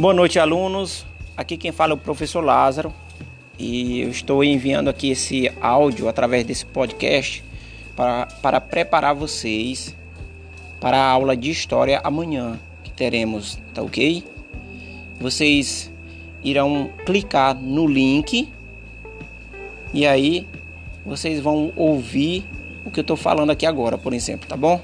Boa noite, alunos. Aqui quem fala é o professor Lázaro e eu estou enviando aqui esse áudio através desse podcast para, para preparar vocês para a aula de história amanhã que teremos, tá ok? Vocês irão clicar no link e aí vocês vão ouvir o que eu estou falando aqui agora, por exemplo, tá bom?